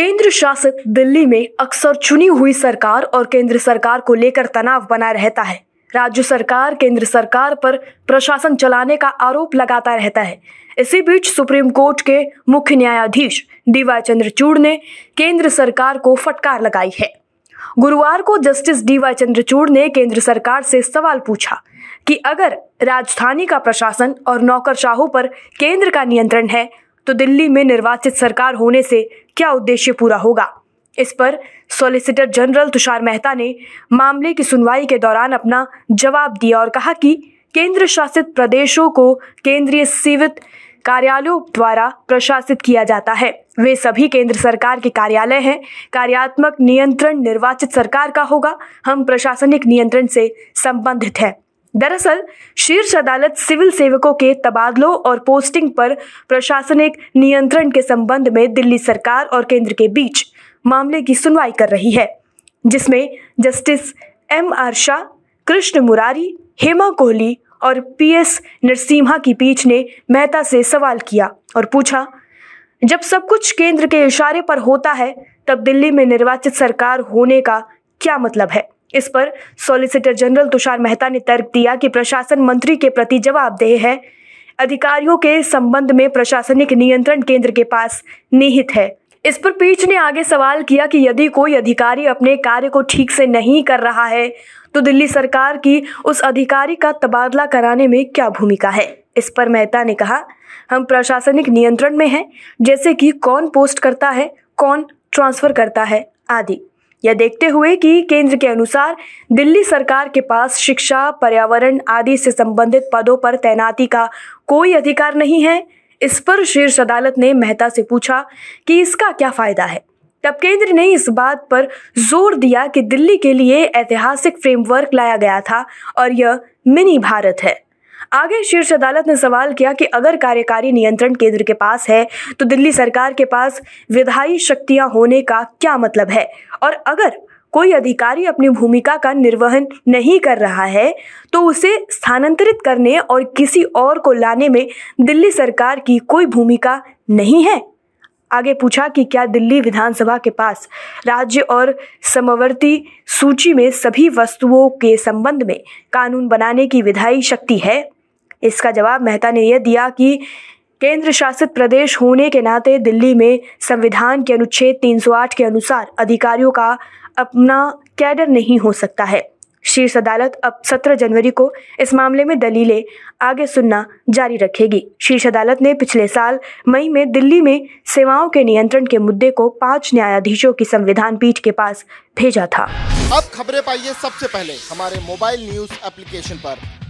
केंद्र शासित दिल्ली में अक्सर चुनी हुई सरकार और केंद्र सरकार को लेकर तनाव बना रहता है। राज्य सरकार, केंद्र सरकार पर प्रशासन चलाने का आरोप लगाता रहता है। इसी बीच सुप्रीम कोर्ट के मुख्य न्यायाधीश डीवाई चंद्रचूड़ ने केंद्र सरकार को फटकार लगाई है। गुरुवार को जस्टिस डीवाई चंद्रचूड़ ने केंद्र सरकार से सवाल पूछा कि अगर राजधानी का प्रशासन और नौकरशाहों पर केंद्र का नियंत्रण है तो दिल्ली में निर्वाचित सरकार होने से क्या उद्देश्य पूरा होगा? इस पर सॉलिसिटर जनरल तुषार मेहता ने मामले की सुनवाई के दौरान अपना जवाब दिया और कहा कि केंद्र शासित प्रदेशों को केंद्रीय सीवित कार्यालयों द्वारा प्रशासित किया जाता है। वे सभी केंद्र सरकार के कार्यालय हैं। कार्यात्मक नियंत्रण निर्वाचित सरकार का होगा। हम प्रशासनिक नियंत्रण से संबंधित हैं। दरअसल, शीर्ष अदालत सिविल सेवकों के तबादलों और पोस्टिंग पर प्रशासनिक नियंत्रण के संबंध में दिल्ली सरकार और केंद्र के बीच मामले की सुनवाई कर रही है, जिसमें justice M R Shah, Krishna Murari, Hema Kohli और पी एस नरसिम्हा की पीठ ने मेहता से सवाल किया और पूछा, जब सब कुछ केंद्र के इशारे पर होता है, तब दिल्ली में निर्वाचित सरकार होने का क्या मतलब है? इस पर सॉलिसिटर जनरल तुषार मेहता ने तर्क दिया कि प्रशासन मंत्री के प्रति जवाबदेह है। अधिकारियों के संबंध में प्रशासनिक नियंत्रण केंद्र के पास निहित है। इस पर पीठ ने आगे सवाल किया कि यदि कोई अधिकारी अपने कार्य को ठीक से नहीं कर रहा है तो दिल्ली सरकार की उस अधिकारी का तबादला कराने में क्या भूमिका है? इस पर मेहता ने कहा, हम प्रशासनिक नियंत्रण में हैं, जैसे कि कौन पोस्ट करता है, कौन ट्रांसफ़र करता है, आदि। यह देखते हुए कि केंद्र के अनुसार दिल्ली सरकार के पास शिक्षा, पर्यावरण आदि से संबंधित पदों पर तैनाती का कोई अधिकार नहीं है। इस पर शीर्ष अदालत ने मेहता से पूछा कि इसका क्या फ़ायदा है। तब केंद्र ने इस बात पर ज़ोर दिया कि दिल्ली के लिए ऐतिहासिक फ्रेमवर्क लाया गया था और यह मिनी भारत है। आगे शीर्ष अदालत ने सवाल किया कि अगर कार्यकारी नियंत्रण केंद्र के पास है तो दिल्ली सरकार के पास विधायी शक्तियाँ होने का क्या मतलब है? और अगर कोई अधिकारी अपनी भूमिका का निर्वहन नहीं कर रहा है तो उसे स्थानांतरित करने और किसी और को लाने में दिल्ली सरकार की कोई भूमिका नहीं है? आगे पूछा कि क्या दिल्ली विधानसभा के पास राज्य और समवर्ती सूची में सभी वस्तुओं के संबंध में कानून बनाने की विधायी शक्ति है? इसका जवाब मेहता ने यह दिया कि केंद्र शासित प्रदेश होने के नाते दिल्ली में संविधान के अनुच्छेद 308 के अनुसार अधिकारियों का अपना कैडर नहीं हो सकता है। शीर्ष अदालत अब 17 जनवरी को इस मामले में दलीलें आगे सुनना जारी रखेगी। शीर्ष अदालत ने पिछले साल मई में दिल्ली में सेवाओं के नियंत्रण के मुद्दे को पाँच न्यायाधीशों की संविधान पीठ के पास भेजा था। अब खबरें पाइए सबसे पहले हमारे मोबाइल न्यूज़ एप्लीकेशन पर।